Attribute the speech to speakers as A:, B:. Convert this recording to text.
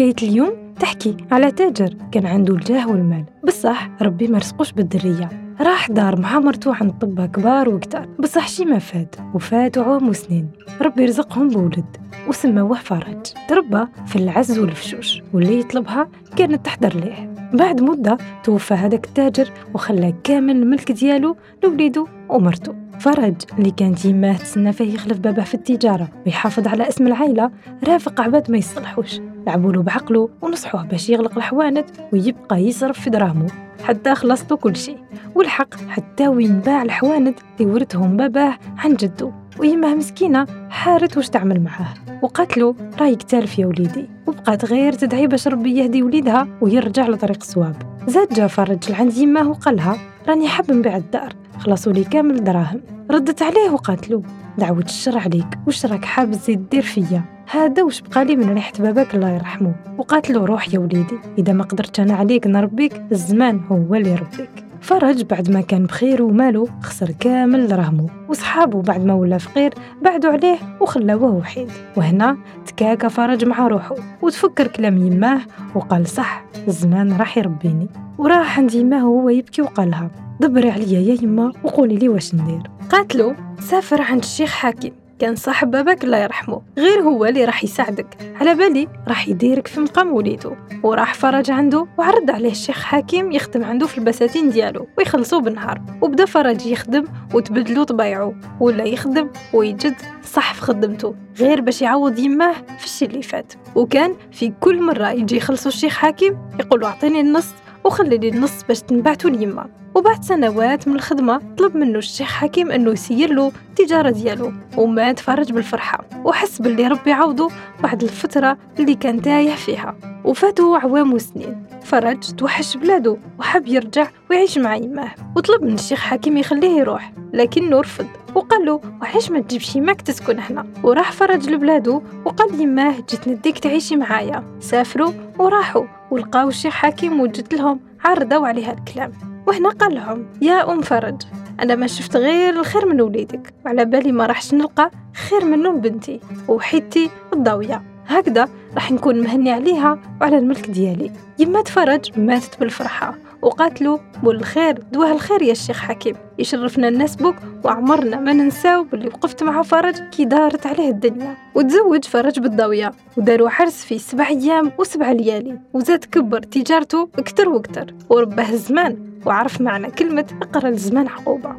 A: حكاية اليوم تحكي على تاجر كان عنده الجاه والمال. بصح ربي ما رزقوش بالذرية راح دار مع مرتو عند طبا كبار وكتار بصح شي ما فات وفات عوام وسنين. ربي رزقهم بولد وسموه فرج. تربى في العز والفشوش واللي يطلبها كانت تحضر ليه. بعد مدة توفى هذاك التاجر وخلى كامل الملك ديالو لوليدو ومرتو فرج اللي كانت يماه تسنى فيه يخلف باباه في التجارة ويحافظ على اسم العائلة رافق عباد ما يصلحوش. لعبوا له بعقله ونصحوه باش يغلق الحوانت ويبقى يصرف في دراهمه حتى خلصتو كل شيء والحق حتى وين باع الحوانت ورثهم باباه عن جدو. ويماه مسكينة حارت واش تعمل معاه. وقالت له رايك تالف يا وليدي. وبقات غير تدعي باش ربي يهدي وليدها ويرجع لطريق الصواب. زاد جا فرج لعند يماه وقالها راني حاب نبيع الدار. خلصوا لي كامل الدراهم ردت عليه وقالت له دعوة الشر عليك وش راك حاب تزيد دير فيا. هذا وش بقى لي من ريحة باباك الله يرحمه؟ وقالت له روح يا وليدي إذا ما قدرت أنا عليك نربيك الزمان هو اللي يربيك. فرج بعد ما كان بخير وماله خسر كامل دراهمه وصحابه بعد ما ولا فقير بعدوا عليه وخلاوه وحيد. وهنا تكاكا فرج مع روحه وتفكر كلام يماه وقال صح الزمان راح يربيني. وراح عند يماه وهو يبكي وقالها دبري عليا يا يما وقولي لي واش ندير. قالت له سافر عند الشيخ حاكم. كان صاحب باباك الله يرحمه غير هو اللي راح يساعدك. على بالي راح يديرك في مقام وليدو وراح فرج عنده وعرض عليه الشيخ حكيم يخدم عنده في البساتين ديالو ويخلصوا بالنهار. وبدا فرج يخدم وتبدلوا طبايعه ولا يخدم ويجد صح في خدمته غير باش يعوض يماه في الشي اللي فات. وكان في كل مرة يجي يخلصوا الشيخ حكيم يقولوا أعطيني النص وخلي لي النص باش تنبعتو ليما وبعد سنوات من الخدمة طلب منه الشيخ حكيم أنه يسير له التجارة ديالو وما تفرج بالفرحة. وحس باللي ربي عوضه بعد الفترة اللي كان تايه فيها. وفاتوا عوام وسنين. فرج توحش بلادو وحب يرجع ويعيش مع يماه. وطلب من الشيخ حكيم يخليه يروح لكنه رفض وقال له وحيش ما تجيبش يماك تسكن هنا. وراح فرج لبلادو وقال يماه جيت نديك تعيشي معايا. سافروا وراحوا. ولقاو الشيخ حكيم وجد لهم عرضوا عليها الكلام. وهنا قال لهم يا أم فرج أنا ما شفت غير الخير من وليدك. وعلى بالي ما راحش نلقى خير منه بنتي وحيدتي الضاوية. هكذا راح نكون مهني عليها وعلى الملك ديالي. يما تفرج ماتت بالفرحة. وقالت له بالخير. دواه الخير يا الشيخ حكيم. يشرفنا الناس بك وعمرنا ما ننساو باللي وقفت مع فرج كي دارت عليه الدنيا. وتزوج فرج بالضوية وداروا حرس في سبع أيام وسبع ليالي. وزاد كبر تجارته أكتر وأكتر. ورباه الزمان وعرف معنى كلمة أقرأ الزمان عقوبة.